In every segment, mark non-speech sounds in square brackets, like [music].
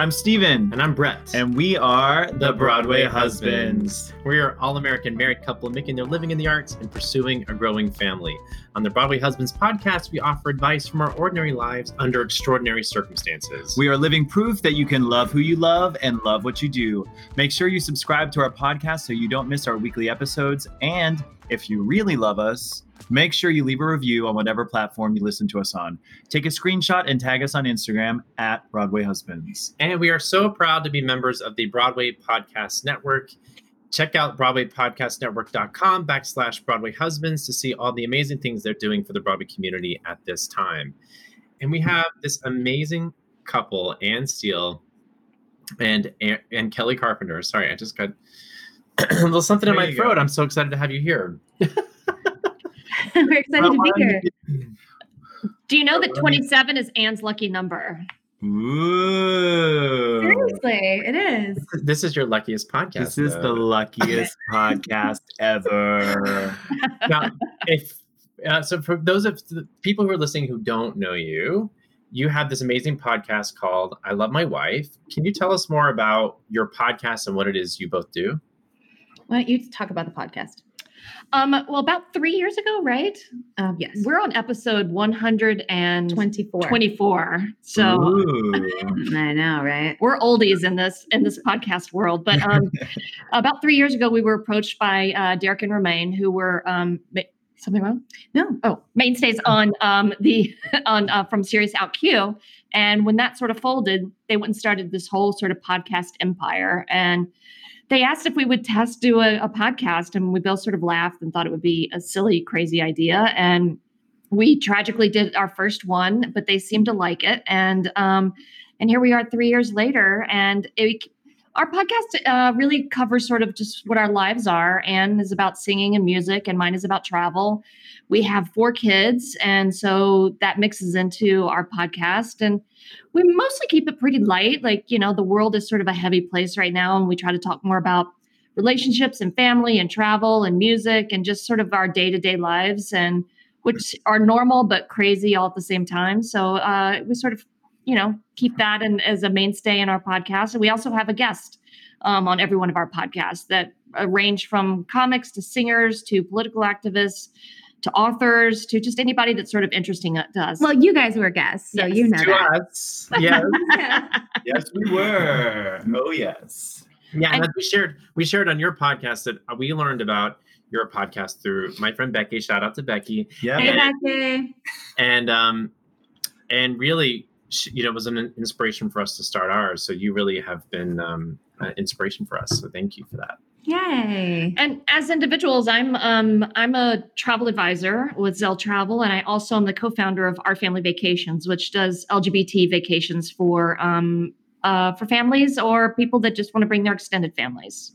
I'm Stephen. And I'm Brett. And we are the, Broadway, husbands. We are all American married couple making their living in the arts and pursuing a growing family. On the Broadway Husbands podcast, we offer advice from our ordinary lives under extraordinary circumstances. We are living proof that you can love who you love and love what you do. Make sure you subscribe to our podcast so you don't miss our weekly episodes. And if you really love us, make sure you leave a review on whatever platform you listen to us on. Take a screenshot and tag us on Instagram at Broadway Husbands. And we are so proud to be members of the Broadway Podcast Network. Check out BroadwayPodcastNetwork.com backslash Broadway Husbands to see all the amazing things they're doing for the Broadway community at this time. And we have this amazing couple, Anne Steele and and Kelli Carpenter. Sorry, I just got [clears throat] a little something there in my throat. Go. I'm so excited to have you here. [laughs] We're excited well, to be here. Do you know that 27 is Anne's lucky number? Ooh. Seriously, it is. This is your luckiest podcast. This is though. the luckiest [laughs] podcast ever. Now, if uh, so, for those of the people who are listening who don't know you, you have this amazing podcast called "I Love My Wife." Can you tell us more about your podcast and what it is you both do? Why don't you talk about the podcast? Um, well, about three years ago, right? Um, yes. We're on episode 124. 24. So I know, right? We're oldies in this in this podcast world. But um, [laughs] about three years ago, we were approached by uh, Derek and Romaine, who were um, something wrong? No. Oh, mainstays on um, the [laughs] on uh, from Sirius OutQ. And when that sort of folded, they went and started this whole sort of podcast empire. And they asked if we would test do a, a, podcast and we both sort of laughed and thought it would be a silly crazy idea and we tragically did our first one but they seemed to like it and um and here we are three years later and it, our podcast uh, really covers sort of just what our lives are. And is about singing and music and mine is about travel. We have four kids and so that mixes into our podcast. And we mostly keep it pretty light. Like you know the world is sort of a heavy place right now and we try to talk more about relationships and family and travel and music and just sort of our day-to-day lives and which are normal but crazy all at the same time. So uh, we sort of you know keep that in, as a mainstay in our podcast and we also have a guest um, on every one of our podcasts that uh, range from comics to singers to political activists to authors to just anybody that's sort of interesting to us. Well, you guys were guests, so yes. you know to that. Us. Yes. [laughs] yes, we were. Oh, yes. Yeah, and we shared we shared on your podcast that we learned about your podcast through my friend Becky. Shout out to Becky. Yeah, hey, and, Becky. And um, and really, you know, it was an inspiration for us to start ours. So you really have been um, an inspiration for us. So thank you for that. Yay! And as individuals, I'm um, I'm a travel advisor with Zel Travel, and I also am the co-founder of R Family Vacations, which does LGBT vacations for um, uh, for families or people that just want to bring their extended families.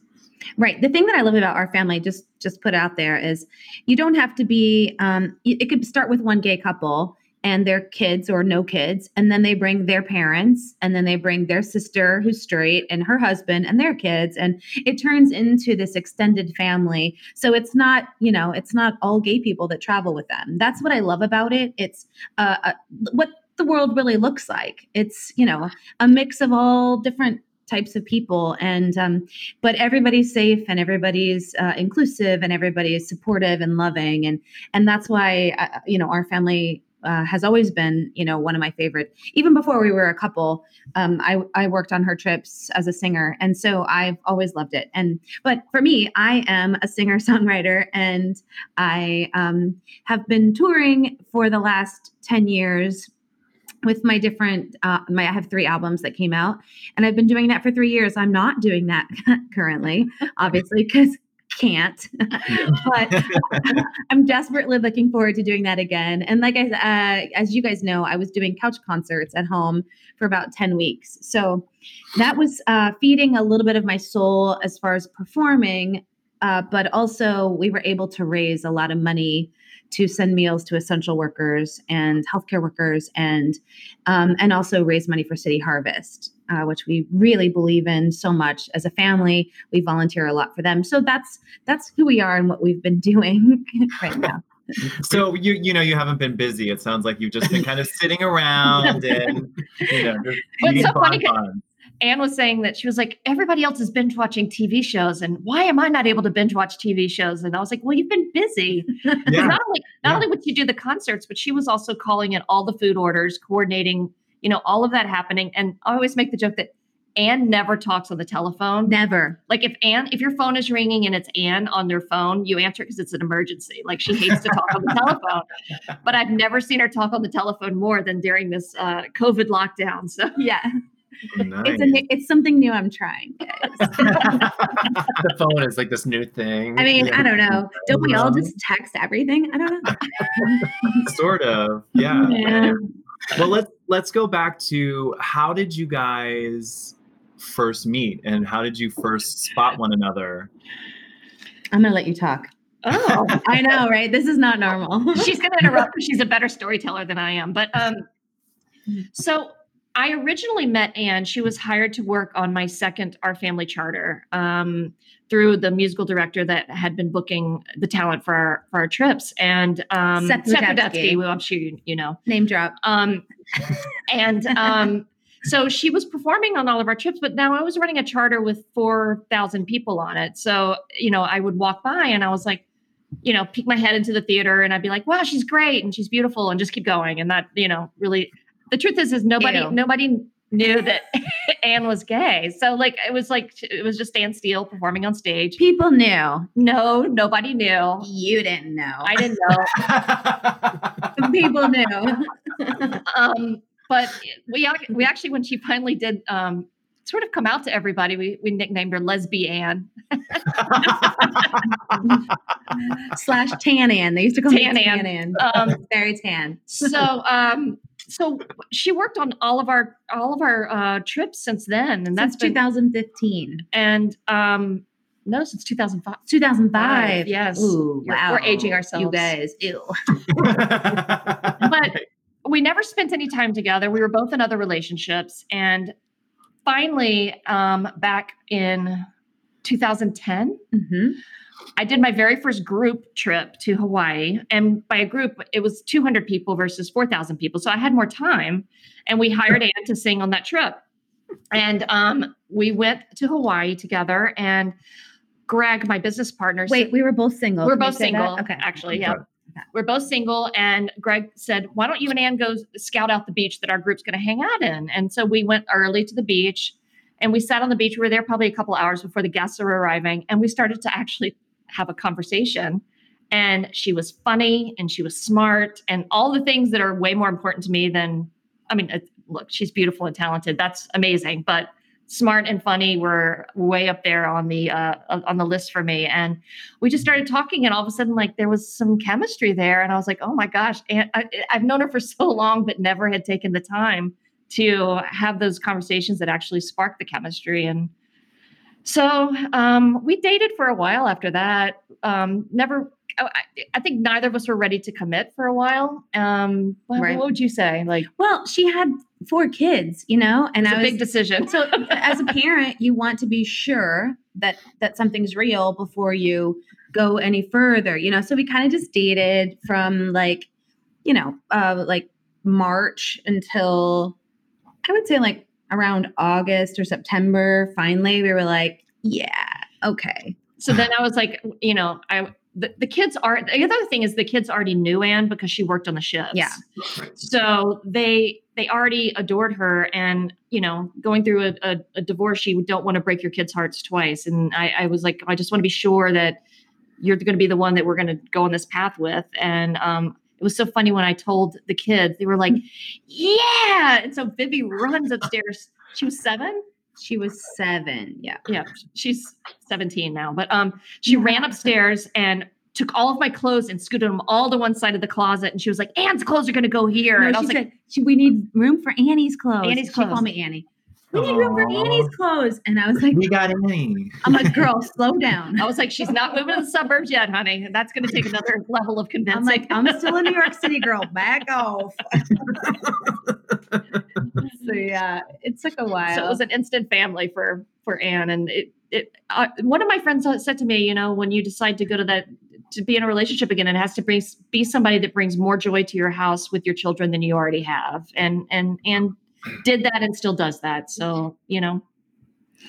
Right. The thing that I love about our family, just just put out there, is you don't have to be. Um, it could start with one gay couple and their kids or no kids and then they bring their parents and then they bring their sister who's straight and her husband and their kids and it turns into this extended family. So it's not you know it's not all gay people that travel with them. That's what i love about it. It's uh, uh what the world really looks like. It's, you know, a mix of all different types of people and um, but everybody's safe and everybody's uh, inclusive and everybody is supportive and loving and and that's why uh, you know our family uh, has always been, you know, one of my favorite. Even before we were a couple, um, I I worked on her trips as a singer, and so I've always loved it. And but for me, I am a singer songwriter, and I um, have been touring for the last ten years with my different uh, my i have three albums that came out and i've been doing that for three years i'm not doing that [laughs] currently obviously because can't [laughs] but [laughs] i'm desperately looking forward to doing that again. And like i uh, as you guys know i was doing couch concerts at home for about 10 weeks. So that was uh, feeding a little bit of my soul as far as performing uh, but also we were able to raise a lot of money to send meals to essential workers and healthcare workers and um, and also raise money for city harvest uh, which we really believe in so much as a family we volunteer a lot for them so that's that's who we are and what we've been [laughs] doing [laughs] right now [laughs] so you you know you haven't been busy it sounds like you've just been kind of sitting around and you know just What's so funny. Anne was saying that she was like, everybody else is binge watching TV shows, and why am I not able to binge watch TV shows? And I was like, well, you've been busy. Yeah. Not only not Yeah. only would you do the concerts, but she was also calling in all the food orders, coordinating, you know, all of that happening. And I always make the joke that Anne never talks on the telephone. never Like if Anne, if your phone is ringing and it's Anne on their phone, you answer because it's an emergency. Like she hates to talk on the telephone. [laughs] But I've never seen her talk on the telephone more than during this uh, COVID lockdown. So [laughs] yeah Nice. it's a new, it's something new i'm trying [laughs] guys the phone is like this new thing. i mean Yeah. i don't know don't we all just text everything i don't know sort of yeah Yeah. well let's let's go back to how did you guys first meet and how did you first spot one another i'm gonna let you talk oh. [laughs] i know right this is not normal she's going to interrupt she's a better storyteller than I am. But um, so I originally met Anne. She was hired to work on my second R Family Charter um, through the musical director that had been booking the talent for our, for our trips. And um, Seth Seth Rudetsky. I'm sure you, you know. name drop Um, [laughs] and um, so she was performing on all of our trips, but now I was running a charter with 4,000 people on it. So, you know, I would walk by and I was like, you know, peek my head into the theater and I'd be like, wow, she's great and she's beautiful and just keep going. And that, you know, really, the truth is, is nobody, Ew. nobody knew that [laughs] Anne was gay. So like, it was like, it was just Anne Steele performing on stage. people knew No, nobody knew. you didn't know I didn't know. [laughs] people knew um, but we we actually when she finally did um, sort of come out to everybody, we we nicknamed her Lesbian. Anne, [laughs] slash tan Ann. They used to call Tan me tan Ann. Um, Very tan. so um, so she worked on all of our all of our uh, trips since then, and that's Since been 2015. and um, no, since 2005. 2005. Yes. Ooh, wow. we're aging ourselves. You guys. Ew. [laughs] [laughs] but we never spent any time together. We were both in other relationships. And finally, um, back in 2010, hmm I did my very first group trip to Hawaii. And by a group, it was 200 people versus 4,000 people. So I had more time. And we hired [laughs] Anne to sing on that trip. And um, we went to Hawaii together. And Greg, my business partner, Wait, we were both single. we're Can both say that? single, Okay. actually. Yeah. We're both single. And Greg said, Why don't you and Anne go scout out the beach that our group's going to hang out in? And so we went early to the beach and we sat on the beach. We were there probably a couple hours before the guests were arriving. And we started to actually have a conversation. And she was funny and she was smart and all the things that are way more important to me than, I mean, look, she's beautiful and talented. That's amazing. But smart and funny were way up there on the uh, on the list for me. And we just started talking, and all of a sudden, like there was some chemistry there, and I was like, oh my gosh, and I, I've known her for [laughs] so long, but never had taken the time to have those conversations that actually sparked the chemistry. And so um, we dated for a while after that. Um, never. I, I think neither of us were ready to commit for a while. Um, what, Right. what would you say? Like, Well, she had four kids, you know, and it's I a was big decision. so [laughs] as a parent, you want to be sure that that something's real before you go any further, you know. So we kind of just dated from like, you know, uh, like March until I would say like around August or September. Finally, we were like, yeah, okay. So then I was like, you know, I the, the kids are the other thing is the kids already knew Anne because she worked on the ships. Yeah. So they they already adored her and you know going through a, a, a divorce you don't want to break your kids' hearts twice. And I, I was like, I just want to be sure that you're going to be the one that we're going to go on this path with. And um, it was so funny when I told the kids, they were like, yeah. And so Vivi runs upstairs. She was seven. She was seven. Yeah. Yeah. She's 17 now. But um, she ran upstairs and took all of my clothes and scooted them all to one side of the closet. And she was like, Anne's clothes are going to go here. No, and I was like, said, "She- we need room for Annie's clothes. Annie's She clothes. called me Annie. We need room for Annie's clothes. And I was like, We got Annie. I'm like, girl, slow down. I was like, she's not moving to the suburbs yet, honey. That's going to take another [laughs] level of convincing. I'm like, I'm still a New York City girl. [laughs] Back off. so yeah, it took a while. So it was an instant family for for Anne, and it it. Uh, one of my friends said to me, you know, when you decide to go to that to be in a relationship again, it has to bring be somebody that brings more joy to your house with your children than you already have, and and and did that and still does that. So you know,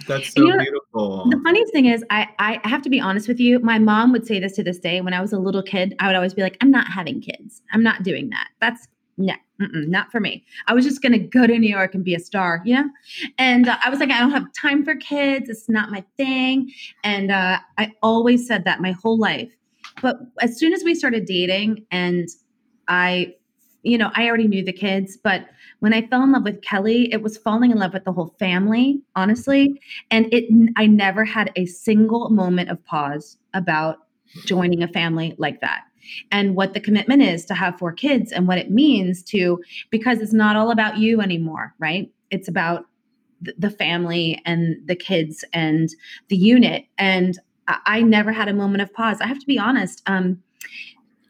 That's so you know- beautiful. The funniest thing is, I, I have to be honest with you. My mom would say this to this day. When I was a little kid, I would always be like, I'm not having kids. I'm not doing that. That's no, not for me. I was just going to go to New York and be a star, you know? And uh, I was like, I don't have time for kids. It's not my thing. And uh, I always said that my whole life. But as soon as we started dating and I, you know, I already knew the kids, but when I fell in love with Kelli, it was falling in love with the whole family, honestly. And it i never had a single moment of pause about joining a family like that. And what the commitment is to have four kids and what it means to because it's not all about you anymore right? It's about th- the family and the kids and the unit. And i, I never had a moment of pause. I have to be honest um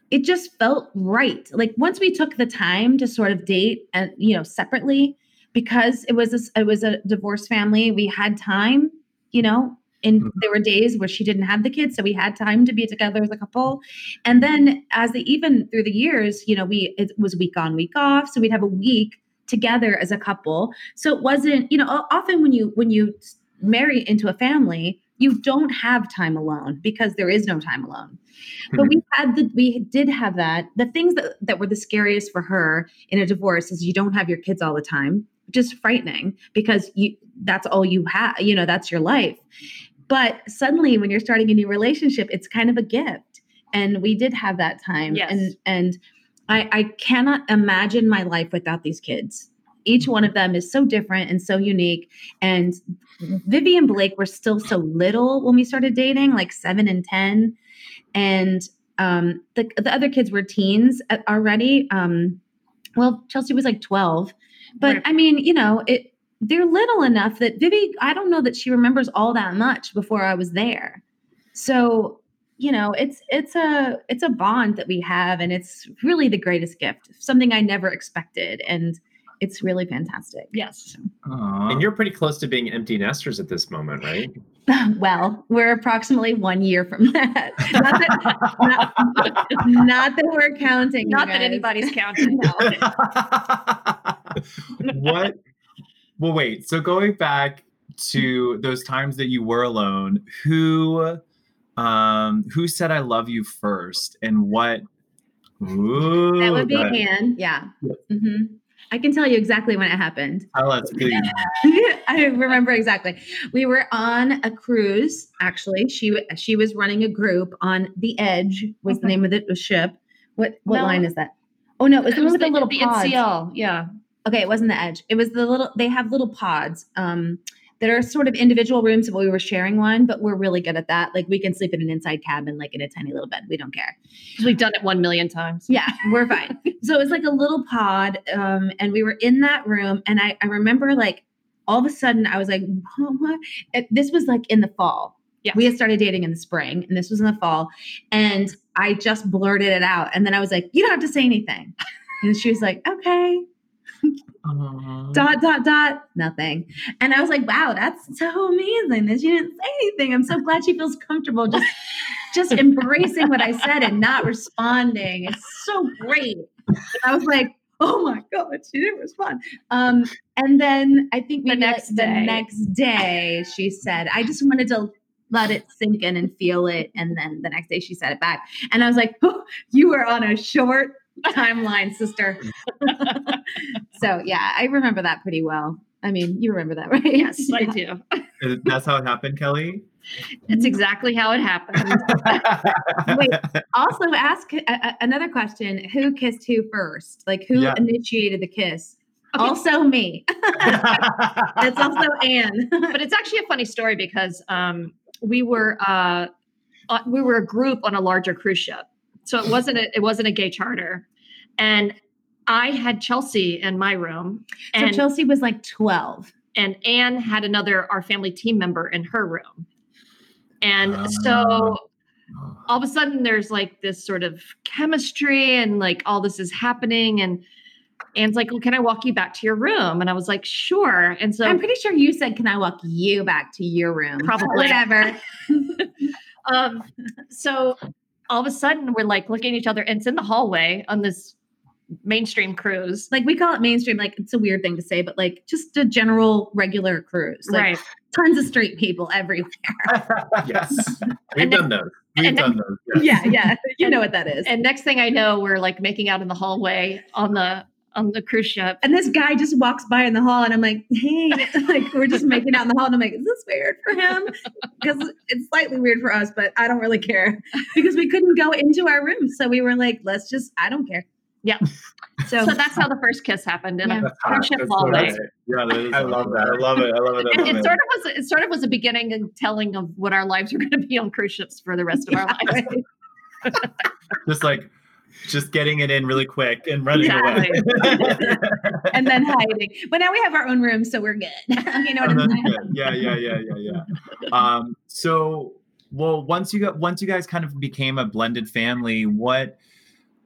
it just felt right. Like once we took the time to sort of date and you know separately because it was a, it was a divorced family we had time you know and mm-hmm. there were days where she didn't have the kids so we had time to be together as a couple. And then as the even through the years you know we it was week on week off so we'd have a week together as a couple. So it wasn't you know often when you when you marry into a family you don't have time alone because there is no time alone. But hmm. we had the we did have that. The things that, that were the scariest for her in a divorce is you don't have your kids all the time which is frightening because you that's all you have you know that's your life. But suddenly when you're starting a new relationship it's kind of a gift. And we did have that time. Yes. and and i i cannot imagine my life without these kids each one of them is so different and so unique and Vivi and Blake were still so little when we started dating, like seven and 10. And um, the, the other kids were teens already. Um, well, Chelsea was like 12. But Right. I mean, you know, it they're little enough that Vivi, I don't know that she remembers all that much before I was there. So, you know, it's it's a it's a bond that we have and it's really the greatest gift. Something I never expected. And it's really fantastic. yes, Aw. And you're pretty close to being empty nesters at this moment, right? [laughs] Well, we're approximately one year from [laughs] that. Not that, not, not that we're counting. not that anybody's counting. [laughs] what? Well, wait. So going back to those times that you were alone, who, um, who said "I love you" first, and what? Ooh, That would be that- Anne. Yeah. Yep. I can tell you exactly when it happened. Tell us, please. I remember exactly. We were on a cruise. Actually, she she was running a group on the Edge. Was the name of the the ship? What what No. line is that? Oh no, it was the It one with the, the little the pods. NCL, yeah. Okay, it wasn't the edge. It was the little. They have little pods um, that are sort of individual rooms. But we were sharing one, but we're really good at that. Like we can sleep in an inside cabin, like in a tiny little bed. We don't care. We've done it one million times. Yeah, we're fine. [laughs] so it was like a little pod, um, and we were in that room, and I, I remember like all of a sudden I was like, what? This was like in the fall. Yeah. We had started dating in the spring, and this was in the fall, and I just blurted it out, and then I was like, you don't have to say anything, and she was like, okay. Dot dot dot nothing and i was like wow that's so amazing that she didn't say anything i'm so glad she feels comfortable just just embracing what i said and not responding it's so great and i was like oh my god, she didn't respond. Um, and then I think The next the day. next day she said, I just wanted to let it sink in and feel it. And then the next day she said it back, and I was like, oh, you were on a short timeline, sister. [laughs] so yeah, I remember that pretty well. I mean, you remember that, right? Yes, I Yeah. do. That's how it happened, Kelli. That's exactly how it happened. [laughs] Wait, also ask a- a- another question: Who kissed who first? Like, who Yeah. initiated the kiss? Also me. [laughs] That's also Anne. but it's actually a funny story because um, we were uh, uh, we were a group on a larger cruise ship, so it wasn't a, it wasn't a gay charter, and I had Chelsea in my room, so and Chelsea was like twelve. and Anne had another our family team member in her room, and Ah. so all of a sudden there's like this sort of chemistry and like all this is happening and. Anne's like, well, can I walk you back to your room? And I was like, sure. And so I'm pretty sure you said, "Can I walk you back to your room?" Probably. Whatever. [laughs] um so all of a sudden we're like looking at each other and it's in the hallway on this mainstream cruise Like we call it mainstream. Like it's a weird thing to say, but like just a general regular cruise. Like right tons of straight people everywhere. [laughs] Yes. [laughs] We've And done those. We've and then- done those. yes. yeah, yeah. You know what that is. and next thing i know we're like making out in the hallway on the on the cruise ship And this guy just walks by in the hall, and I'm like, "Hey!" [laughs] Like we're just making out in the hall, and I'm like, "Is this weird for him?" [laughs] Because it's slightly weird for us, but I don't really care [laughs] because we couldn't go into our room, so we were like, "Let's just," I don't care. Yeah. So, so that's how the first kiss happened in Yeah. a That's cruise ship That's so hallway. Yeah, I love that. I love it. I love it. I it, love it it. sort of was it sort of was a beginning and telling of what our lives were going to be on cruise ships for the rest of our lives just like just getting it in really quick and running away. [laughs] and then hiding. But now we have our own room, so we're good. [laughs] you know Oh, what I'm saying? Yeah, yeah, yeah, yeah, yeah. Um, so well, once you got once you guys kind of became a blended family, what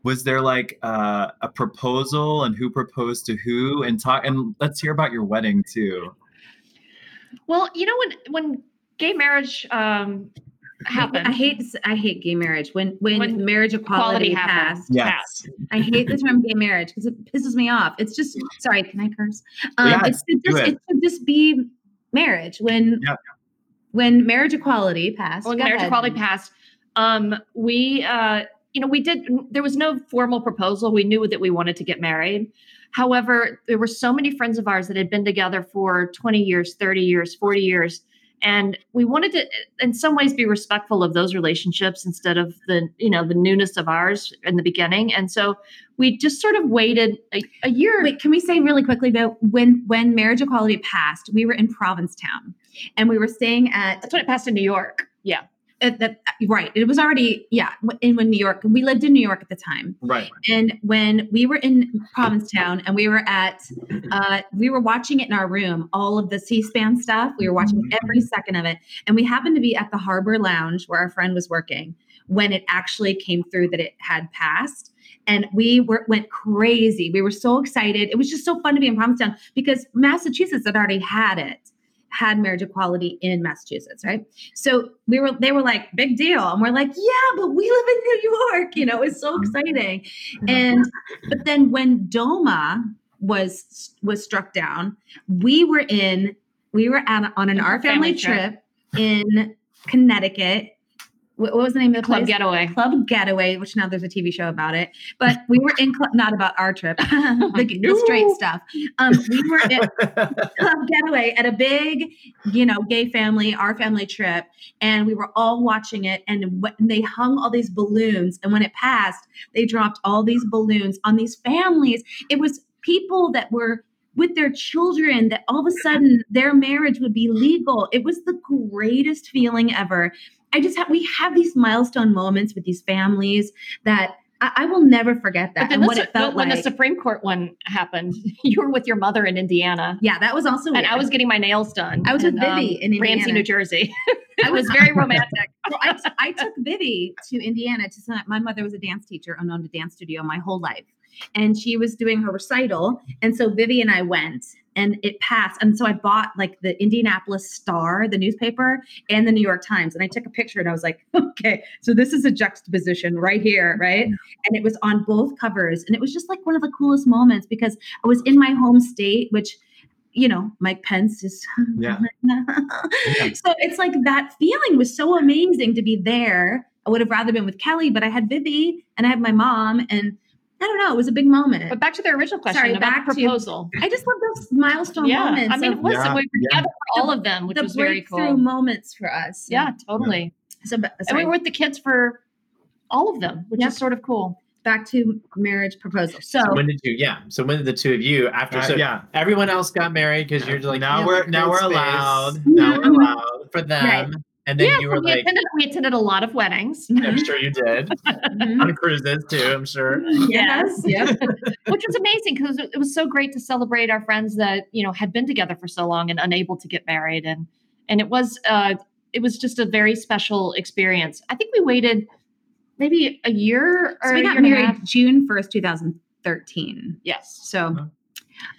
was there like uh, a proposal and who proposed to who and talk and let's hear about your wedding too. well you know when when gay marriage um happened I hate I hate gay marriage when when, When marriage equality, equality passed. Yes. I hate the term gay marriage because it pisses me off. It's just sorry, can I curse? Um, Yes, it's to do just it. it should just be marriage when Yeah. when marriage equality passed. when go marriage ahead. equality passed um we uh you know we did there was no formal proposal we knew that we wanted to get married however there were so many friends of ours that had been together for 20 years 30 years 40 years and we wanted to in some ways be respectful of those relationships instead of the you know the newness of ours in the beginning. And so we just sort of waited a, a year. Wait, can we say really quickly though, when when marriage equality passed, we were in Provincetown, and we were staying at that's when it passed in new york. Yeah at the right. It was already yeah in when New York. We lived in New York at the time, Right. And when we were in Provincetown and we were at, uh, we were watching it in our room, all of the C-SPAN stuff. We were watching every second of it. And we happened to be at the Harbor Lounge where our friend was working when it actually came through that it had passed. And we were went crazy. We were so excited. It was just so fun to be in Provincetown because Massachusetts had already had it, had marriage equality in Massachusetts, right? So we were, they were like, big deal. And we're like, yeah, but we live in New York. You know, it's so mm-hmm. exciting. Mm-hmm. And but then when DOMA was was struck down, we were in we were at on an our family, family trip. trip in Connecticut. What, was the name of the club place? getaway Club Getaway, which now there's a TV show about it. But we were in Cl- not about our trip, [laughs] the, the straight stuff. Um, we were in [laughs] Club Getaway at a big, you know, gay family, our family trip, and we were all watching it. And when they hung all these balloons, and when it passed, they dropped all these balloons on these families. It was people that were with their children that all of a sudden their marriage would be legal. It was the greatest feeling ever. I just have we have these milestone moments with these families that I, I will never forget that. And what it felt when like. the Supreme Court one happened, [laughs] you were with your mother in Indiana. yeah, that was also And I was getting my nails done. I was with in, um, Vivi in Ramsey, New Jersey. [laughs] it was very [laughs] romantic. well, I, t- I took Vivi to Indiana to my mother was a dance teacher and owned a dance studio my whole life. And she was doing her recital. And so Vivi and I went and it passed. And so I bought like the Indianapolis Star, the newspaper, and the New York Times. And I took a picture and I was like, [laughs] okay, so this is a juxtaposition right here, right? And it was on both covers. And it was just like one of the coolest moments because I was in my home state, which you know, Mike Pence is. [laughs] [laughs] Yeah. so it's like that feeling was so amazing to be there. I would have rather been with Kelli, but I had Vivi and I had my mom, and I don't know, it was a big moment. But back to the original question Sorry, about back the to- proposal. I just love those milestone yeah, moments. I mean, of it was Yeah, we were yeah. together for all of them, which the was very breakthrough cool. moments for us. Yeah, totally. So, but, And we were with the kids for all of them, which Yep. is sort of cool. back to marriage proposal. So, So when did you? Yeah. So when did the two of you after? Uh, so yeah. everyone else got married because you're like now yeah, we're now we're space allowed. Now we're Mhm. allowed. for them, Right. And then yeah, you were we, like, attended, we attended a lot of weddings, [laughs] I'm sure you did [laughs] Mhm. on cruises too. I'm sure. yes, [laughs] yep. which was amazing because it was so great to celebrate our friends that you know had been together for so long and unable to get married, and and it was uh, it was just a very special experience. I think we waited maybe a year or So we a got year and a married half. June 1st, 2013. Yes. So,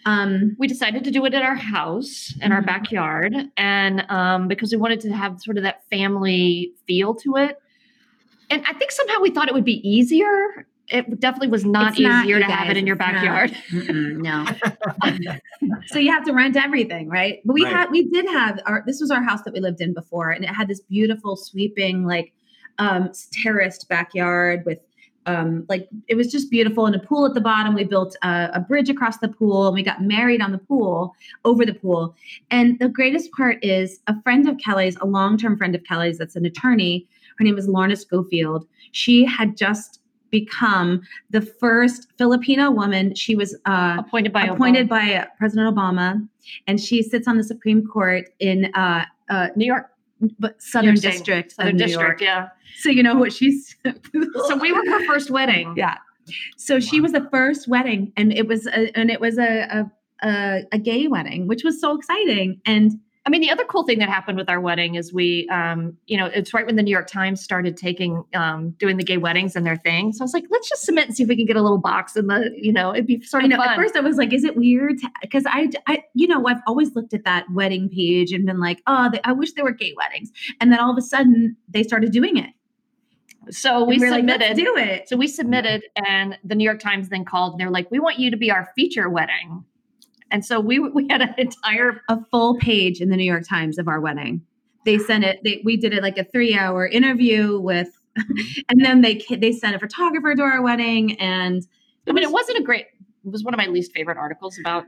um, we decided to do it at our house in our Mhm. backyard and um, because we wanted to have sort of that family feel to it and i think somehow we thought it would be easier it definitely was not It's easier you to have it in your it's not. backyard [laughs] no. [laughs] so you have to rent everything, right? But we Right. had we did have our this was our house that we lived in before, and it had this beautiful sweeping like um terraced backyard with um like it was just beautiful and a pool at the bottom. We built a, a bridge across the pool and we got married on the pool over the pool. And the greatest part is a friend of Kelli's, a long-term friend of Kelli's that's an attorney. Her name is Lorna Schofield. She had just become the first Filipino woman. She was uh, appointed by appointed Obama. by President Obama, and she sits on the Supreme Court in uh, uh, new york but Southern New District Southern New district York. yeah So you know what she's. [laughs] so we were her first wedding [laughs] yeah. So she was the first wedding, and it was a, and it was a, a a a gay wedding, which was so exciting. And I mean, the other cool thing that happened with our wedding is we, um, you know, it's right when the New York Times started taking, um, doing the gay weddings and their thing. So I was like, let's just submit and see if we can get a little box in the, you know, it'd be sort I of know fun. at first I was like, is it weird? Because I, I, you know, I've always looked at that wedding page and been like, oh, they, I wish there were gay weddings. And then all of a sudden they started doing it. so we like, submitted. let's do it. So we submitted, and the New York Times then called, and they're like, "We want you to be our feature wedding." And so we we had an entire a full page in the New York Times of our wedding. They sent it. They, we did it like a three-hour interview with, [laughs] and then they they sent a photographer to our wedding, and I mean, it wasn't a great. It was one of my least favorite articles about.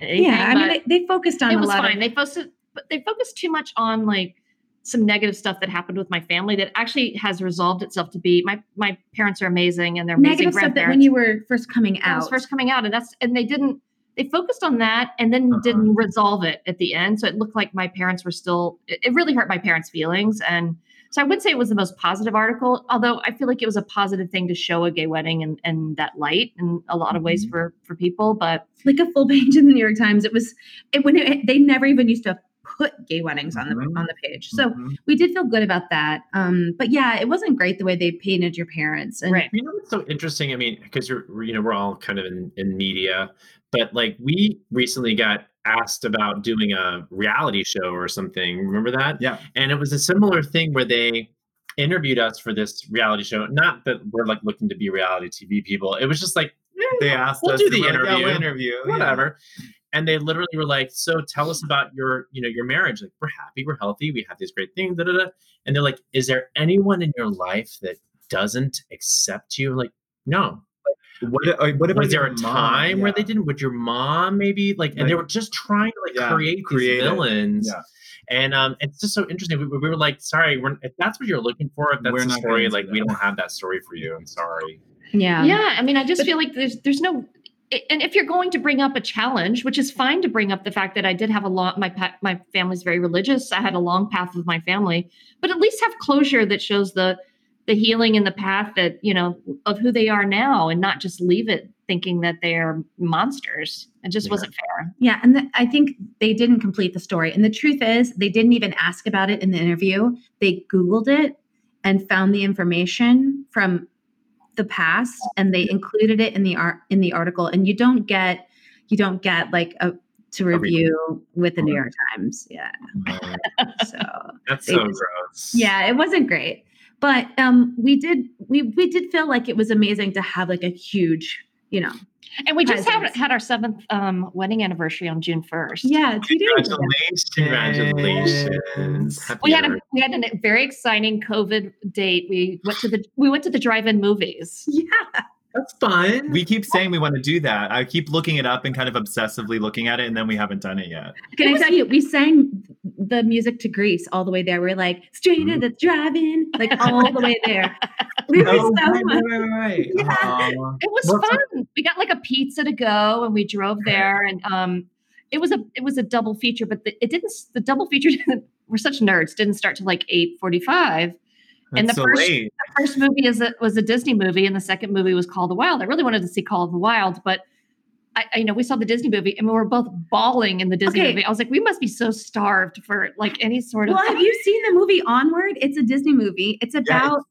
Anything, yeah, I mean, they, they focused on it a was lot fine. of They focused, but they focused too much on like some negative stuff that happened with my family that actually has resolved itself to be my my parents are amazing and they're amazing negative stuff that when you were first coming I was out. first coming out, and that's and they didn't. They focused on that and then Uh-huh. didn't resolve it at the end. So it looked like my parents were still. It, it really hurt my parents' feelings, and so I would say it was the most positive article. Although I feel like it was a positive thing to show a gay wedding and and that light in a lot of Mm-hmm. ways for for people. But like a full page in the New York Times. It was it, when it, they never even used to put gay weddings on the Mhm. on the page. So Mhm. we did feel good about that. Um, but yeah, it wasn't great the way they painted your parents. And right, You know what's so interesting? I mean, because you're you know we're all kind of in, in media, but like we recently got asked about doing a reality show or something. Remember that? Yeah. And it was a similar thing where they interviewed us for this reality show. Not that we're like looking to be reality TV people. It was just like eh, They asked We'll us do the like, yeah, interview. we'll interview. yeah. whatever. And they literally were like, "So tell us about your, you know, your marriage. Like, we're happy, we're healthy, we have these great things." Da, da, da. And they're like, "Is there anyone in your life that doesn't accept you?" I'm like, no. What, uh, what about was there your a mom? time where they didn't? Would your mom maybe like? And they were just trying to like Yeah, create these create it. villains. Yeah. And um, it's just so interesting. We, we were like, "Sorry, we're, if that's what you're looking for, if that's We're the story, gonna do like we don't have that story for you. I'm sorry." yeah, yeah. I mean, I just But- feel like there's there's no. And if you're going to bring up a challenge, which is fine to bring up the fact that I did have a lot, my pa- my family's very religious. I had a long path with my family, but at least have closure that shows the the healing and the path that you know of who they are now, and not just leave it thinking that they're monsters. It just Yeah. wasn't fair. Yeah, and the, I think they didn't complete the story. And the truth is, they didn't even ask about it in the interview. They Googled it and found the information from the past and they included it in the art in the article and you don't get you don't get like a to review with the New York Times. Yeah. so That's so just- gross. yeah, it wasn't great. But um we did we we did feel like it was amazing to have like a huge, you know. And we just had, had our seventh um, wedding anniversary on June 1st. Yeah, two days ago. Congratulations. Congratulations. Happy We had a we had a very exciting COVID date. We went to the we went to the drive-in movies. Yeah. That's fun. We keep saying we want to do that. I keep looking it up and kind of obsessively looking at it, and then we haven't done it yet. Can I tell you, we sang the music to Grease all the way there. We're like straight to the drive-in, like [laughs] all the way there. We were Oh, so right, much. right, right, right. Yeah. Aw. It was Well, so- fun. We got like a pizza to go, and we drove there, and um, it was a it was a double feature, but the, it didn't. The double feature [laughs] didn't. We're such nerds. Didn't start till like eight forty five. And the so first- The first movie is a, was a Disney movie, and the second movie was Call of the Wild. I really wanted to see Call of the Wild, but I, I you know we saw the Disney movie, and we were both bawling in the Disney Okay. movie. I was like, we must be so starved for like any sort of. Well, have you seen the movie Onward? It's a Disney movie. It's about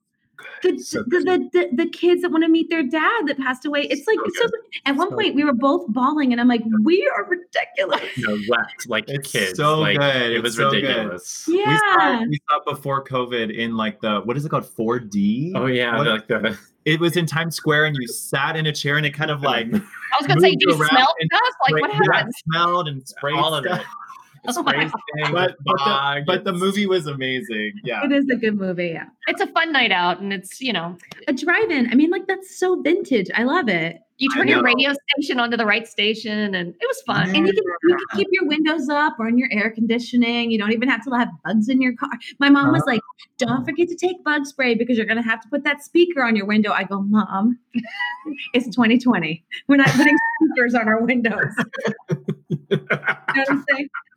the, So the, the, the the kids that want to meet their dad that passed away. It's like So so, at one So point we were both bawling, and I'm like, we are ridiculous. You know, wept like It's kids. so like, good. It was so good. ridiculous. We saw, Yeah. it- we saw before COVID in like the what is it called 4D? Oh yeah, What- like the it was in Times Square, and you sat in a chair, and it kind of like I was gonna say, moved do you around smell and stuff? Like what sprayed- [laughs] yeah, happened? smelled and sprayed all of stuff. it. Oh my Spray God. thing, But, but, the, but the movie was amazing. Yeah. It is a good movie. Yeah, It's a fun night out, and it's you know a drive-in. I mean, like that's so vintage. I love it. you turn your radio station onto the right station, and it was fun. And you can, you can keep your windows up or in your air conditioning. You don't even have to have bugs in your car. My mom was like, "Don't forget to take bug spray because you're going to have to put that speaker on your window." I go, "Mom, it's 2020. We're not putting [laughs] speakers on our windows." [laughs] you know what I'm saying?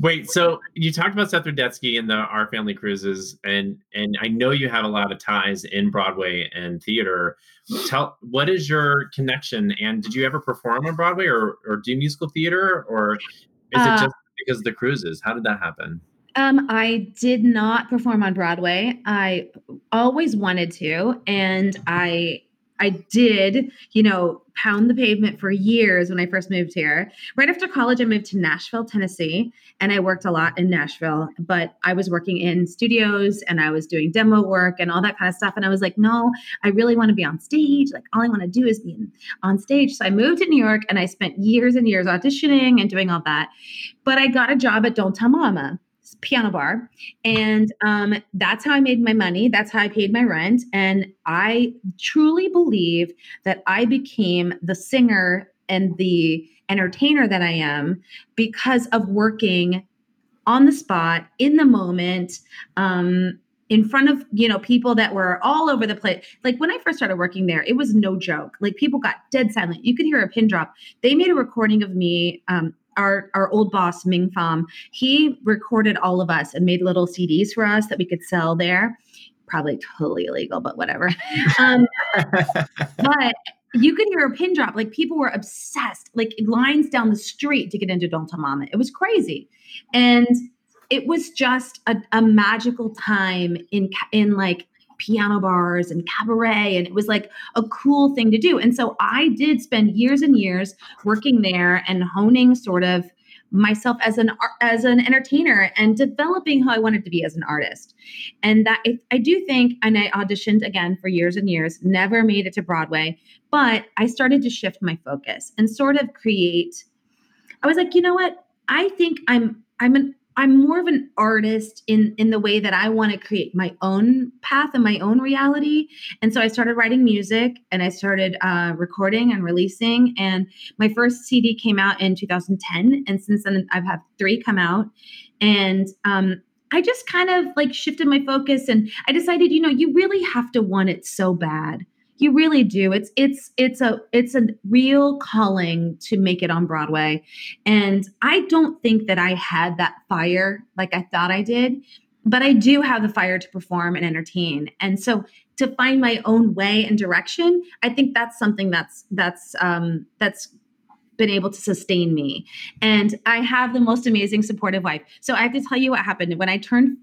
Wait, so you talked about Seth Rudetsky and the R Family Cruises, and and I know you have a lot of ties in Broadway and theater. Tell what is your connection, and did you ever perform on Broadway or or do musical theater, or is Uh, it just because of the cruises? How did that happen? Um, I did not perform on Broadway. I always wanted to, and I I did, you know, pound the pavement for years when I first moved here. Right after college, I moved to Nashville, Tennessee, and I worked a lot in Nashville. But I was working in studios and I was doing demo work and all that kind of stuff. And I was like, no, I really want to be on stage. Like, all I want to do is be on stage. So I moved to New York and I spent years and years auditioning and doing all that. But I got a job at Don't Tell Mama piano bar. And um, that's how i made my money. That's how i paid my rent. And i truly believe that i became the singer and the entertainer that i am because of working on the spot in the moment um, in front of you know people that were all over the place. Like when i first started working there it was no joke. Like people got dead silent. You could hear a pin drop. They made a recording of me um, our our old boss Ming Pham, he recorded all of us and made little CDs for us that we could sell there. Probably totally illegal, but whatever. [laughs] Um, but you could hear a pin drop. Like people were obsessed, like lines down the street to get into Don't Tell Mama. It was crazy, and it was just a, a magical time in in like piano bars and cabaret and it was like a cool thing to do and so i did spend years and years working there and honing sort of myself as an as an entertainer and developing how I wanted to be as an artist. And that I do think, and I auditioned again for years and years, never made it to Broadway, but I started to shift my focus and sort of create. I was like, you know what? I think I'm I'm an I'm more of an artist in in the way that I want to create my own path and my own reality. And so I started writing music and I started uh, recording and releasing. And my first CD came out in 2010, and since then I've had three come out. And um, I just kind of like shifted my focus, and I decided, you know, you really have to want it so bad you really do. It's it's it's a it's a real calling to make it on broadway. And i don't think that i had that fire like i thought i did but i do have the fire to perform and entertain. And so to find my own way and direction i think that's something that's that's um that's been able to sustain me. And i have the most amazing supportive wife. So i have to tell you what happened. When i turned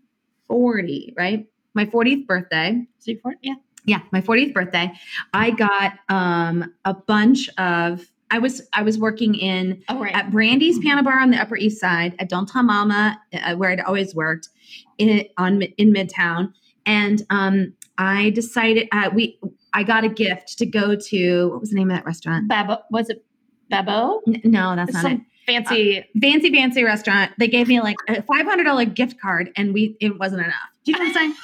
40 right my 40th birthday so 40 yeah yeah my 40th birthday i got um a bunch of i was i was working in oh, right. at brandy's piano bar on the upper east side at Don't Tell Mama uh, where i'd always worked in on in midtown. And um i decided uh, we i got a gift to go to what was the name of that restaurant? Babbo was it Babbo? N- no that's not Some it. fancy uh, fancy fancy restaurant. They gave me like a $500 gift card and we it wasn't enough do you know what i'm saying?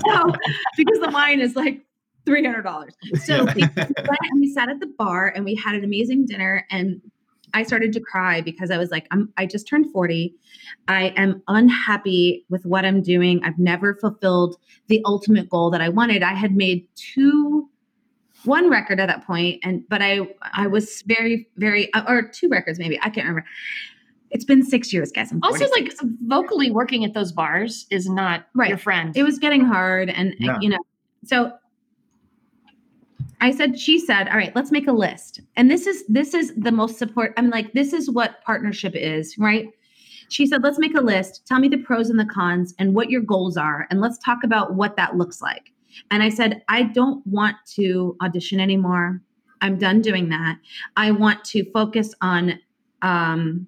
[laughs] So because the wine is like $300 so we, and we sat at the bar and we had an amazing dinner and i started to cry because i was like I'm, i just turned 40 i am unhappy with what i'm doing. I've never fulfilled the ultimate goal that i wanted. I had made two one record at that point and but i i was very very or two records maybe i can't remember it's been six years guys I'm Also, 46. like vocally working at those bars is not right. your friend. it was getting hard and Yeah. you know so i said she said all right let's make a list and this is this is the most support i'm like this is what partnership is right she said let's make a list tell me the pros and the cons and what your goals are and let's talk about what that looks like and i said i don't want to audition anymore i'm done doing that i want to focus on um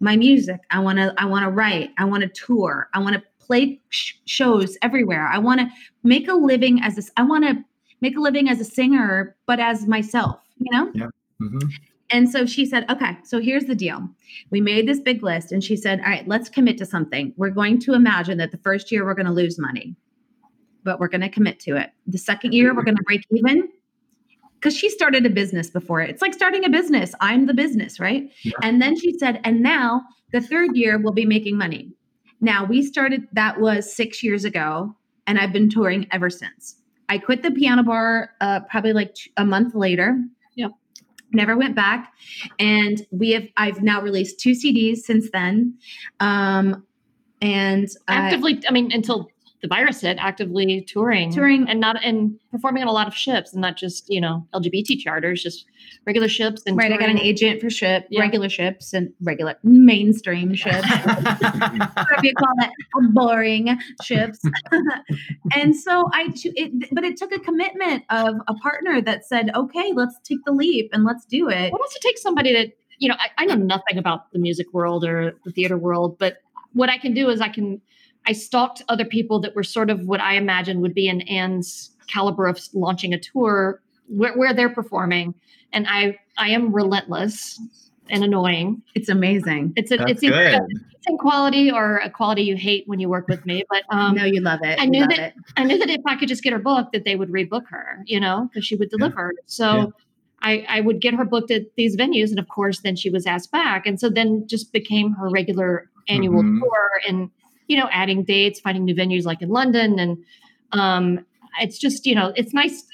my music i want to i want to write i want to tour i want to play sh- shows everywhere i want to make a living as a s- i want to make a living as a singer but as myself you know Yeah. Mhm. and so she said, okay, so here's the deal. We made this big list, and she said, all right, let's commit to something. We're going to imagine that the first year we're going to lose money, but we're going to commit to it. The second year we're going to break even because she started a business before it. It's like starting a business. I'm the business, right? And then she said, and now the third year we'll be making money. Now we started, that was six years ago, and I've been touring ever since. I quit the piano bar uh, probably like a month later. Yep. Never went back, and we have. I've now released two CDs since then, um, and I- actively i mean until the virus hit actively touring Touring. and not and performing on a lot of ships and not just you know lgbt charters just regular ships and right. I got an agent for ship, Yeah. regular ships, and regular mainstream ships. [laughs] whatever you call it, boring ships. [laughs] and so I, it, but it took a commitment of a partner that said, "Okay, let's take the leap and let's do it." What also take somebody that you know I, I know nothing about the music world or the theater world but what i can do is i can i stalked other people that were sort of what i imagine would be in anne's caliber of launching a tour where, where they're performing and i i am relentless and annoying It's amazing. it's a, That's it's, either- good. it's in quality or a quality you hate when you work with me but um no, you love it. I knew that it. I knew that if I could just get her booked, that they would rebook her, you know, because she would deliver. So Yeah. I, I would get her booked at these venues, and of course, then she was asked back, and so then just became her regular annual Mhm. tour, and you know, adding dates, finding new venues like in London, and um, it's just you know, it's nice.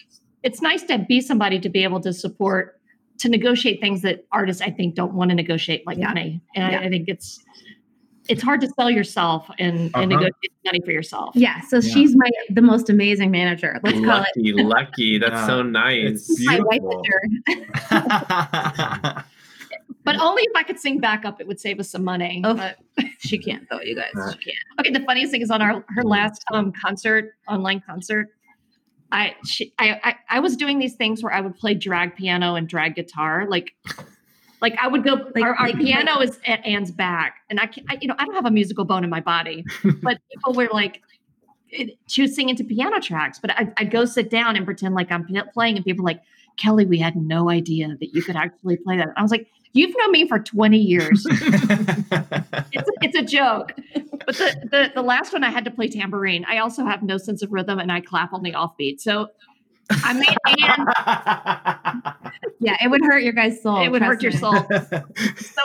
It's nice to be somebody to be able to support, to negotiate things that artists I think don't want to negotiate like Yeah. money, and Yeah. I, I think it's it's hard to sell yourself and, and Uh-huh. negotiate money for yourself. Yeah. So Yeah. she's my the most amazing manager. Let's call it. lucky, lucky. That's Yeah. so nice. It's My beautiful. [laughs] [laughs] manager. But only if I could sing backup, it would save us some money. Oh. But [laughs] she can't though, you guys. She can't. okay, the funniest thing is on our her last um concert, online concert. I she I, I I was doing these things where I would play drag piano and drag guitar, like Like I would go. Like- our, our like- piano is at Anne's back, and I, can, I, you know, I don't have a musical bone in my body, [laughs] but people were like, it, she was singing to piano tracks, but I, I'd go sit down and pretend like I'm playing, and people were like, Kelli, we had no idea that you could actually play that. I was like, you've known me for 20 years. [laughs] it's, it's a joke. But the, the the last one I had to play tambourine. I also have no sense of rhythm, and I clap on the offbeat. So I made Anne [laughs] Yeah, it would hurt your guys' soul. it would hurt trust your soul. so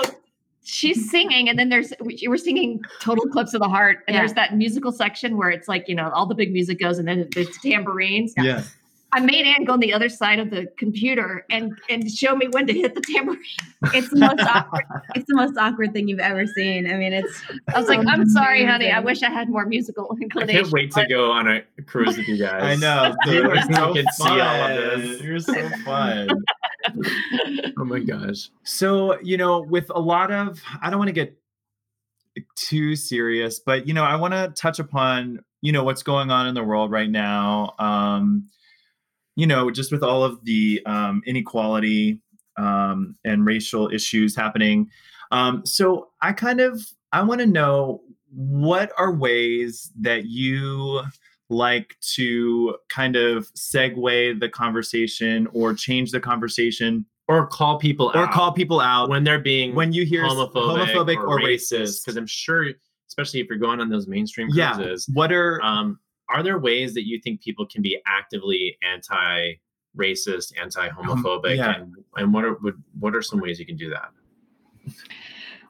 she's singing, and then there's we were singing "Total Eclipse of the Heart," and Yeah. there's that musical section where it's like you know all the big music goes, and then there's tambourines. Yeah. I made Anne go on the other side of the computer and and show me when to hit the tambourine. [laughs] It's the most awkward. It's the most awkward thing you've ever seen. I mean, it's. I was like, I'm sorry, honey. I wish I had more musical I inclination. can't wait to go on a cruise with you guys. I know. [laughs] You You're can so see fun. all of this. You're so fun. [laughs] Oh my gosh. So, you know, with a lot of, I don't want to get too serious, but, you know, I want to touch upon, you know, what's going on in the world right now. Um, you know, just with all of the um, inequality um, and racial issues happening. Um, so I kind of, I want to know what are ways that you like to kind of segue the conversation or change the conversation Or call people or out call people out when they're being when you hear homophobic, homophobic or, or racist. Because I'm sure, especially if you're going on those mainstream cruises. yeah what are um, are there ways that you think people can be actively anti-racist, anti-homophobic, yeah. and and what are would, what are some ways you can do that?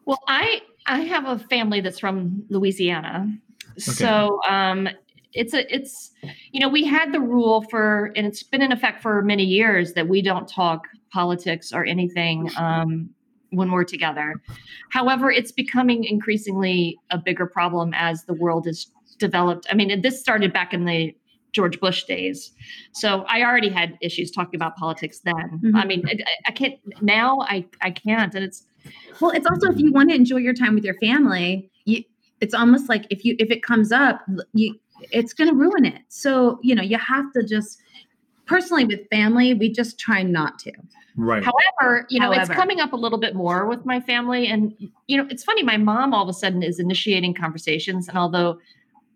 Well, I I have a family that's from Louisiana, so um, it's a it's you know we had the rule for and it's been in effect for many years that we don't talk politics or anything um, when we're together. However, it's becoming increasingly a bigger problem as the world is developed. I mean, this started back in the George Bush days, so I already had issues talking about politics then. Mhm. I mean, I, I can't now. I I can't, and it's Well, it's also if you want to enjoy your time with your family, you, it's almost like if you if it comes up, you it's going to ruin it. So you know you have to just personally with family, we just try not to. right However, you know, it's coming up a little bit more with my family. And, you know, it's funny, my mom all of a sudden is initiating conversations. And although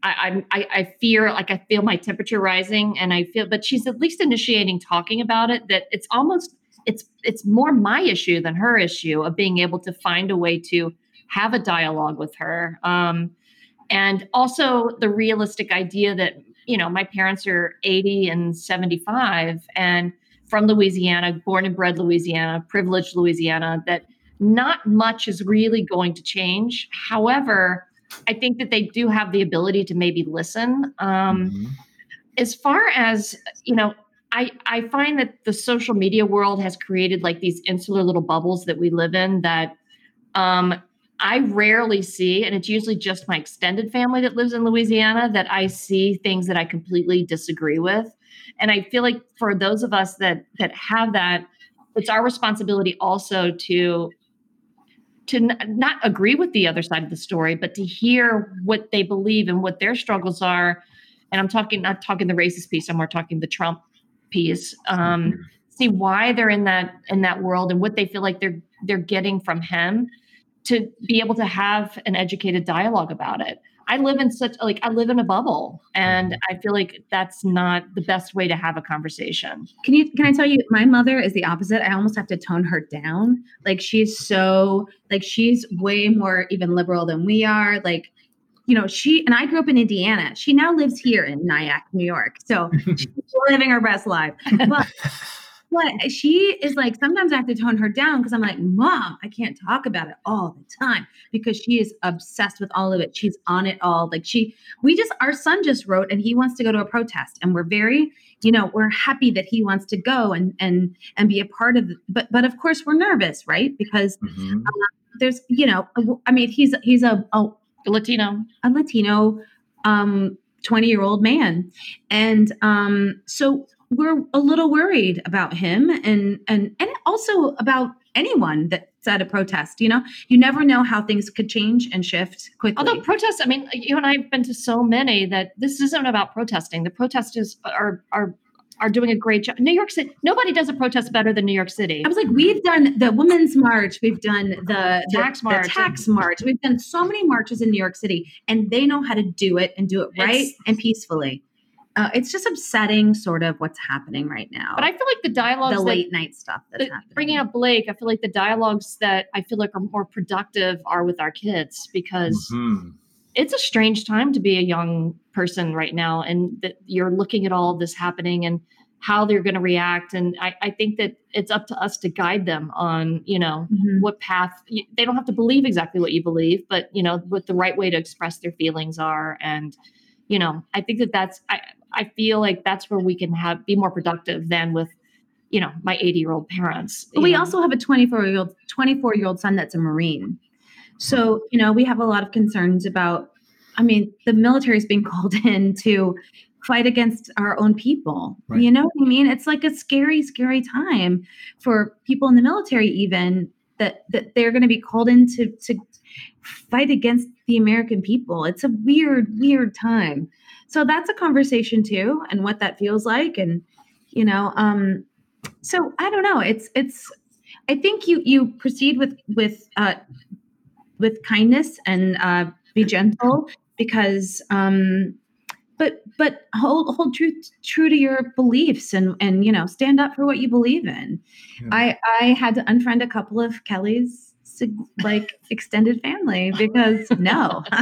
I, I, I fear, like, I feel my temperature rising and I feel, but she's at least initiating talking about it, that it's almost, it's, it's more my issue than her issue of being able to find a way to have a dialogue with her. Um, and also the realistic idea that, you know, my parents are 80 and 75 and from Louisiana, born and bred Louisiana, privileged Louisiana, that not much is really going to change. However, I think that they do have the ability to maybe listen. Um, Mhm. As far as, you know, I, I find that the social media world has created like these insular little bubbles that we live in that um, I rarely see, and it's usually just my extended family that lives in Louisiana that I see things that I completely disagree with. And I feel like for those of us that that have that, it's our responsibility also to to n- not agree with the other side of the story, but to hear what they believe and what their struggles are. And I'm talking not talking the racist piece, I'm more talking the Trump piece. Um, see why they're in that in that world and what they feel like they're they're getting from him to be able to have an educated dialogue about it. I live in such like I live in a bubble and mm-hmm. I feel like that's not the best way to have a conversation. Can you can I tell you my mother is the opposite. I almost have to tone her down. Like she's so like she's way more even liberal than we are. Like you know, she and I grew up in Indiana. She now lives here in Nyack, New York. So [laughs] she's living her best life. But [laughs] but she is like sometimes I have to tone her down because I'm like, Mom, I can't talk about it all the time because she is obsessed with all of it. She's on it all. Like she, we just, our son just wrote and he wants to go to a protest, and we're very, you know, we're happy that he wants to go and and and be a part of. it. But but of course we're nervous, right? Because Mhm. uh, there's, you know, I mean, he's he's a, a Latino. a Latino um 20 year old man. And um so we're a little worried about him and and and also about anyone that's at a protest, you know. You never know how things could change and shift quickly. Although protests, I mean, you and I have been to so many that this isn't about protesting. The protesters are are are doing a great job. New York City, nobody does a protest better than New York City. I was like, we've done the Women's March, we've done the the- Tax the march. tax march. We've done so many marches in New York City, and they know how to do it and do it right It's- and peacefully. Uh, it's just upsetting, sort of what's happening right now. But I feel like the dialogues, the that- late night stuff that's the- happening. bringing up Blake, I feel like the dialogues that I feel like are more productive are with our kids because Mhm. it's a strange time to be a young person right now and that you're looking at all of this happening and how they're going to react and I, I think that it's up to us to guide them on you know Mhm. what path they don't have to believe exactly what you believe but you know what the right way to express their feelings are and you know i think that that's i i feel like that's where we can have be more productive than with you know my 80 year old parents But we know. also have a 24 year old 24 year old son that's a marine. So you know we have a lot of concerns about i mean the military is being [laughs] called in to fight against our own people. You know what i mean? It's like a scary scary time for people in the military even that that they're going to be called in to to fight against the american people. It's a weird weird time so that's a conversation too and what that feels like and you know um so i don't know it's it's i think you you proceed with with uh with kindness and uh be gentle because um but but hold hold true true to your beliefs and and you know stand up for what you believe in. I i had to unfriend a couple of kelli's like extended family because no. [laughs]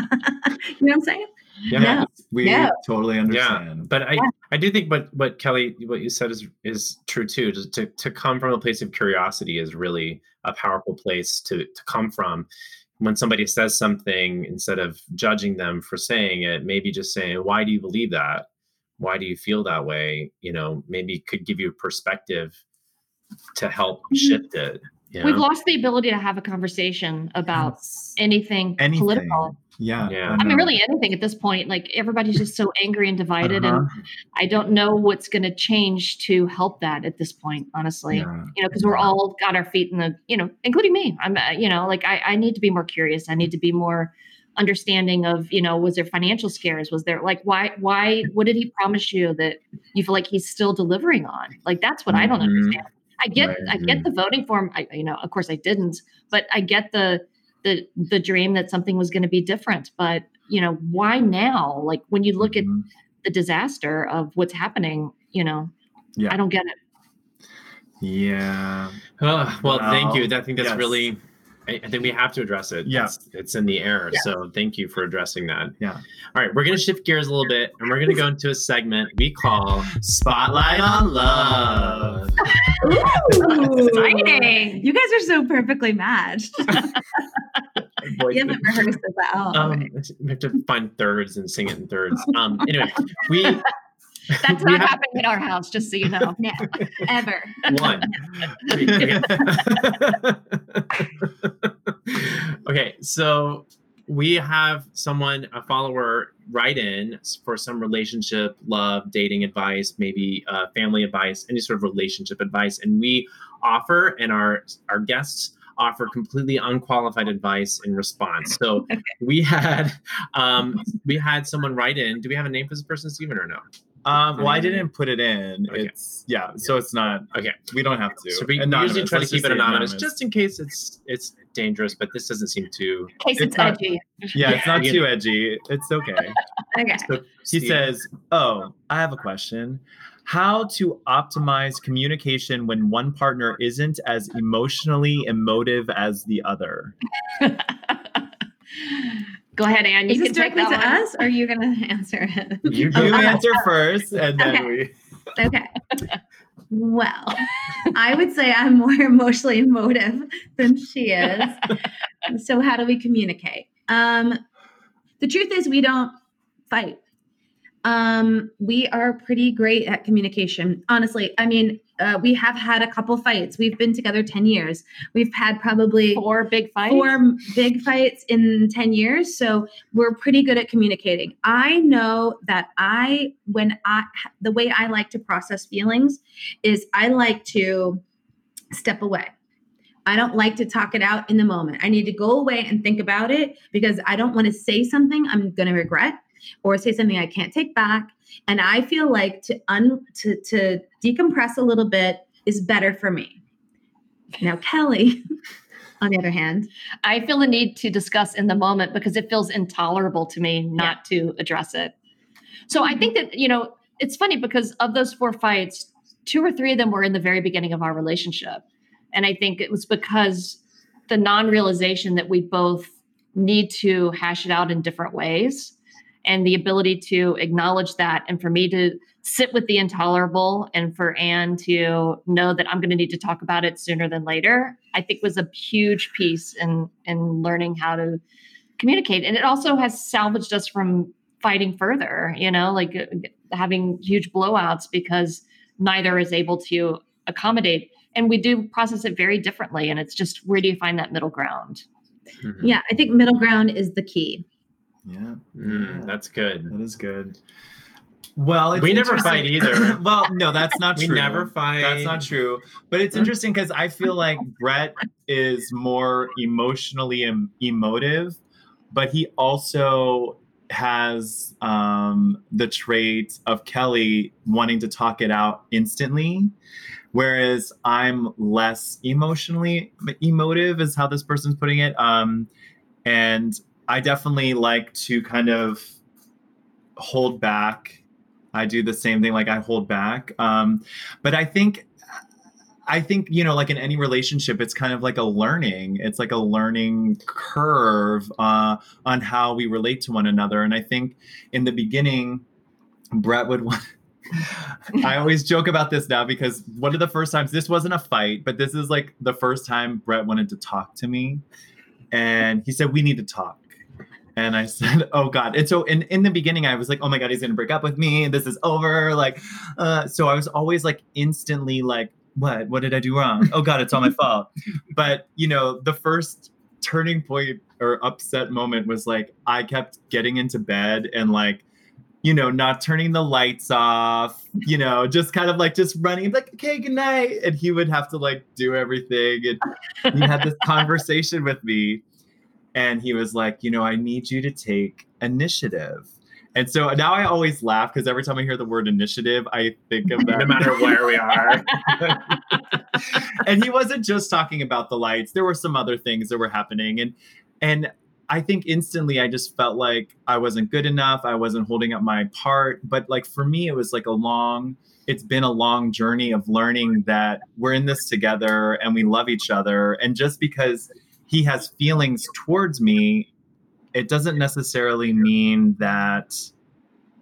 You know what i'm saying Yeah, No. we No. totally Yeah, understand. but I, I do think what what Kelli what you said is is true too. To, to to come from a place of curiosity is really a powerful place to to come from. When somebody says something, instead of judging them for saying it, maybe just saying, "Why do you believe that? Why do you feel that way?" You know, maybe could give you a perspective to help mm-hmm. shift it. You we've lost the ability to have a conversation about anything, Anything. political Yeah. Yeah. I mean, really anything at this point. Like everybody's just so angry and divided, and Uh-huh. I don't know what's going to change to help that at this point. Honestly, Yeah. you know, because we're all got our feet in the, you know, including me. I'm, uh, you know, like I, I need to be more curious. I need to be more understanding of, you know, was there financial scares? Was there like why, why, what did he promise you that you feel like he's still delivering on? Like that's what I don't Mhm. understand. I get, Right. I get the voting form. I, you know, of course I didn't, but I get the the the dream that something was going to be different. But you know, why now? Like when you look at Mhm. the disaster of what's happening, you know, Yeah. I don't get it. Yeah. Oh, well, thank you. I think that's yes. really. I, I think we have to address it. Yeah. it's, it's in the air. So thank you for addressing that. Yeah. All right, we're gonna shift gears a little bit, and we're gonna go into a segment we call Spotlight on Love. [laughs] Exciting. You guys are so perfectly matched. [laughs] you haven't rehearsed this at all. Um, we have to find thirds and sing it in thirds. Um, anyway, we [laughs] That's not happening in our house, just so you know. [laughs] Yeah, ever. one. [laughs] okay, so we have someone, a follower, write in for some relationship, love, dating advice, maybe uh, family advice, any sort of relationship advice, and we offer, and our our guests offer completely unqualified advice in response. So [laughs] we had um, we had someone write in. Do we have a name for this person, Stephen, or no? Um, well, I didn't put it in. Okay. It's yeah, so it's not Okay. We don't have to. So we Anonymous. usually try to Let's keep just it say anonymous, just in case it's it's dangerous. But this doesn't seem too. In case It's it's, not- edgy. Yeah, it's not too edgy. It's okay. [laughs] Okay. So, He Steve- says, "Oh, I have a question. How to optimize communication when one partner isn't as emotionally emotive as the other?" [laughs] Go ahead, Anne. You Is can this take directly that to one. us, or are you going [laughs] to answer it? You, you answer first, and then Okay. we. Okay. Well, I would say I'm more [laughs] emotionally emotive than she is. so how do we communicate? Um, the truth is we don't fight. Um, we are pretty great at communication. Honestly, I mean, uh, we have had a couple fights. We've been together 10 years. We've had probably Four big fights. four big fights in 10 years so we're pretty good at communicating i know that i when i the way i like to process feelings is i like to step away i don't like to talk it out in the moment i need to go away and think about it because i don't want to say something i'm going to regret or say something I can't take back. And I feel like to un to to decompress a little bit is better for me. Now, Kelli, [laughs] on the other hand, I feel the need to discuss in the moment because it feels intolerable to me not to address it. So I mm-hmm. think that, you know, it's funny because of those four fights, two or three of them were in the very beginning of our relationship. And I think it was because the non realization that we both need to hash it out in different ways and the ability to acknowledge that and for me to sit with the intolerable and for Anne to know that I'm going to need to talk about it sooner than later, I think was a huge piece in in learning how to communicate. And it also has salvaged us from fighting further, you know, like uh, having huge blowouts because neither is able to accommodate. And we do process it very differently. And it's just where do you find that middle ground? Mm-hmm. yeah, I think middle ground is the key. Yeah, Mm, that's good. that is good. Well, it's We never fight either. [laughs] well, no, that's not [laughs] We true. We never fight. That's not true. But it's interesting because I feel like Brett is more emotionally em- emotive, but he also has um, the trait of Kelli wanting to talk it out instantly. Whereas I'm less emotionally emotive, is how this person's putting it. Um, and I definitely like to kind of hold back. I do the same thing, like I hold back. Um, but I think, I think you know, like in any relationship, it's kind of like a learning. It's like a learning curve uh, on how we relate to one another. And I think in the beginning, Brett would want. [laughs] I always joke about this now because one of the first times this wasn't a fight, but this is like the first time Brett wanted to talk to me, and he said we need to talk. And I said, [laughs] "Oh God!" And so, in in the beginning, I was like, "Oh my God, he's gonna break up with me. This is over." Like, uh, so I was always like instantly like, "What? What did I do wrong? Oh God, it's all my [laughs] fault." But you know, the first turning point or upset moment was like I kept getting into bed and like you know, not turning the lights off, you know, just kind of like just running, like, okay, good night. And he would have to like do everything. And he had this conversation with me. And he was like, you know, I need you to take initiative. And so now I always laugh because every time I hear the word initiative, I think of that. No matter where we are. [laughs] and he wasn't just talking about the lights. There were some other things that were happening. And and I think instantly I just felt like I wasn't good enough. I wasn't holding up my part. But like for me, it was like a long, it's been a long journey of learning that we're in this together and we love each other. And just because he has feelings towards me, it doesn't necessarily mean that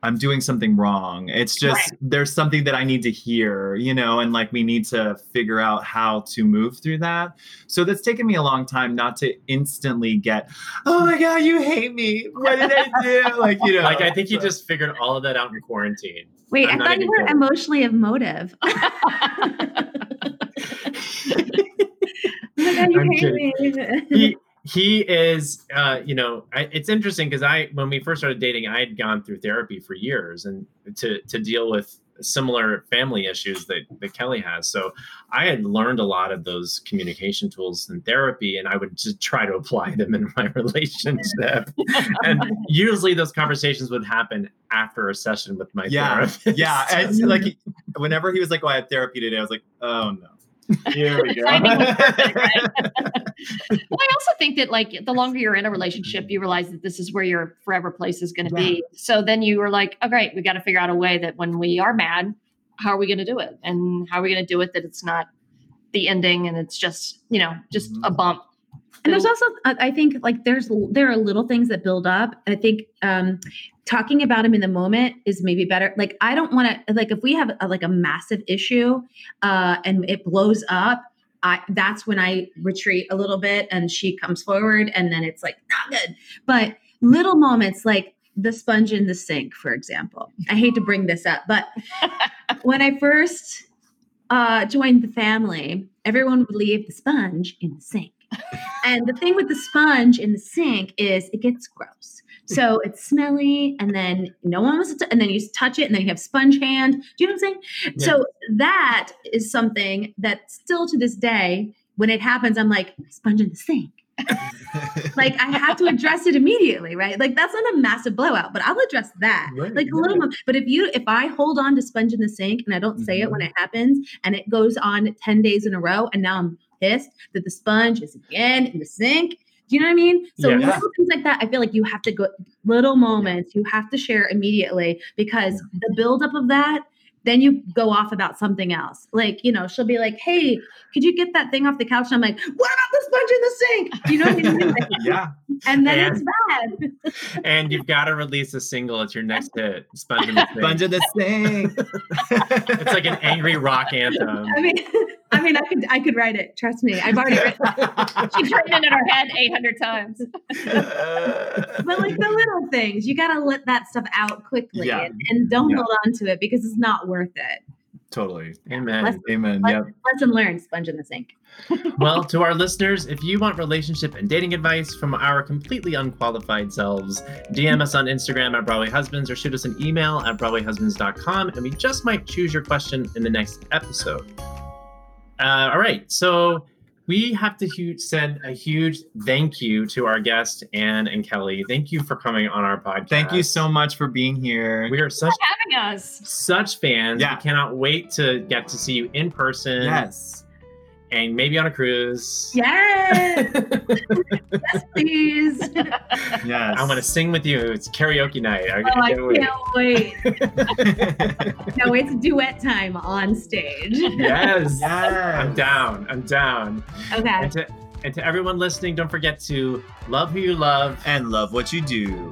I'm doing something wrong. It's just there's something that I need to hear, you know, and like we need to figure out how to move through that. So that's taken me a long time not to instantly get, oh my God, you hate me. What did I do? [laughs] Like, you know, like I think you just figured all of that out in quarantine. Wait, I'm I thought you were kidding. emotionally emotive. [laughs] [laughs] Oh my God, you I'm kidding. he [laughs] he is uh you know I, it's interesting because i when we first started dating i had gone through therapy for years and to to deal with similar family issues that, that kelli has so i had learned a lot of those communication tools in therapy and i would just try to apply [laughs] them in my relationship [laughs] and usually those conversations would happen after a session with my yeah, therapist yeah. And like whenever he was like, "Oh, I had therapy today," I was like, "Oh no." Here we go. Perfect, right? [laughs] well, I also think that like the longer you're in a relationship, you realize that this is where your forever place is going to be. So then you were like, oh, great, we got to figure out a way that when we are mad, how are we going to do it? And how are we going to do it that it's not the ending and it's just, you know, just mm-hmm. a bump. And there's also, I think, like there's there are little things that build up. I think um, talking about them in the moment is maybe better. Like I don't want to like if we have a, like a massive issue uh, and it blows up. I that's when I retreat a little bit and she comes forward and then it's like not good. But little moments like the sponge in the sink, for example. I hate to bring this up, but [laughs] when I first uh, joined the family, everyone would leave the sponge in the sink. And the thing with the sponge in the sink is it gets gross. So it's smelly, and then no one wants to, t- and then you touch it, and then you have sponge hand. Do you know what I'm saying? So that is something that still to this day, when it happens, I'm like, sponge in the sink. [laughs] like I have to address it immediately, right? Like that's not a massive blowout, but I'll address that. Right, like a little but if you if I hold on to sponge in the sink and I don't say it when Mm-hmm. it happens and it goes on 10 days in a row and now I'm pissed that the sponge is again in the sink. Do you know what I mean? So Yeah. little things like that, I feel like you have to go little moments, you have to share immediately because the buildup of that then you go off about something else. Like, you know, she'll be like, Hey, could you get that thing off the couch? And I'm like, What about the sponge in the sink? You know what I mean? Like, [laughs] yeah. [laughs] and then And- it's bad. And you've got to release a single. It's your next hit. Sponge in the [laughs] Sink. Sponge in the sink. it's like an angry rock anthem. I mean, I mean, I could, I could write it. Trust me, I've already written. it. [laughs] She's written it in her head 800 times. [laughs] But like the little things, you gotta let that stuff out quickly, Yeah. and, and don't Yeah. hold on to it because it's not worth it. Totally. Amen. Lesson, Amen. le- Yep. lesson learned: sponge in the sink. [laughs] well, to our listeners, if you want relationship and dating advice from our completely unqualified selves, DM us on Instagram at Broadway Husbands or shoot us an email at BroadwayHusbands.com, and we just might choose your question in the next episode. Uh, all right, so we have to hu- send a huge thank you to our guest Anne and Kelli. Thank you for coming on our podcast. Thank you so much for being here. We are such Having us. such fans. Yeah. We cannot wait to get to see you in person. Yes. And maybe on a cruise. Yes, [laughs] yes, please. Yes. I want to sing with you. It's karaoke night. I, Oh, I can't wait. can't wait. [laughs] Now it's duet time on stage. Yes. Yes. I'm down. I'm down. Okay. And to, and to everyone listening, don't forget to love who you love. And love what you do.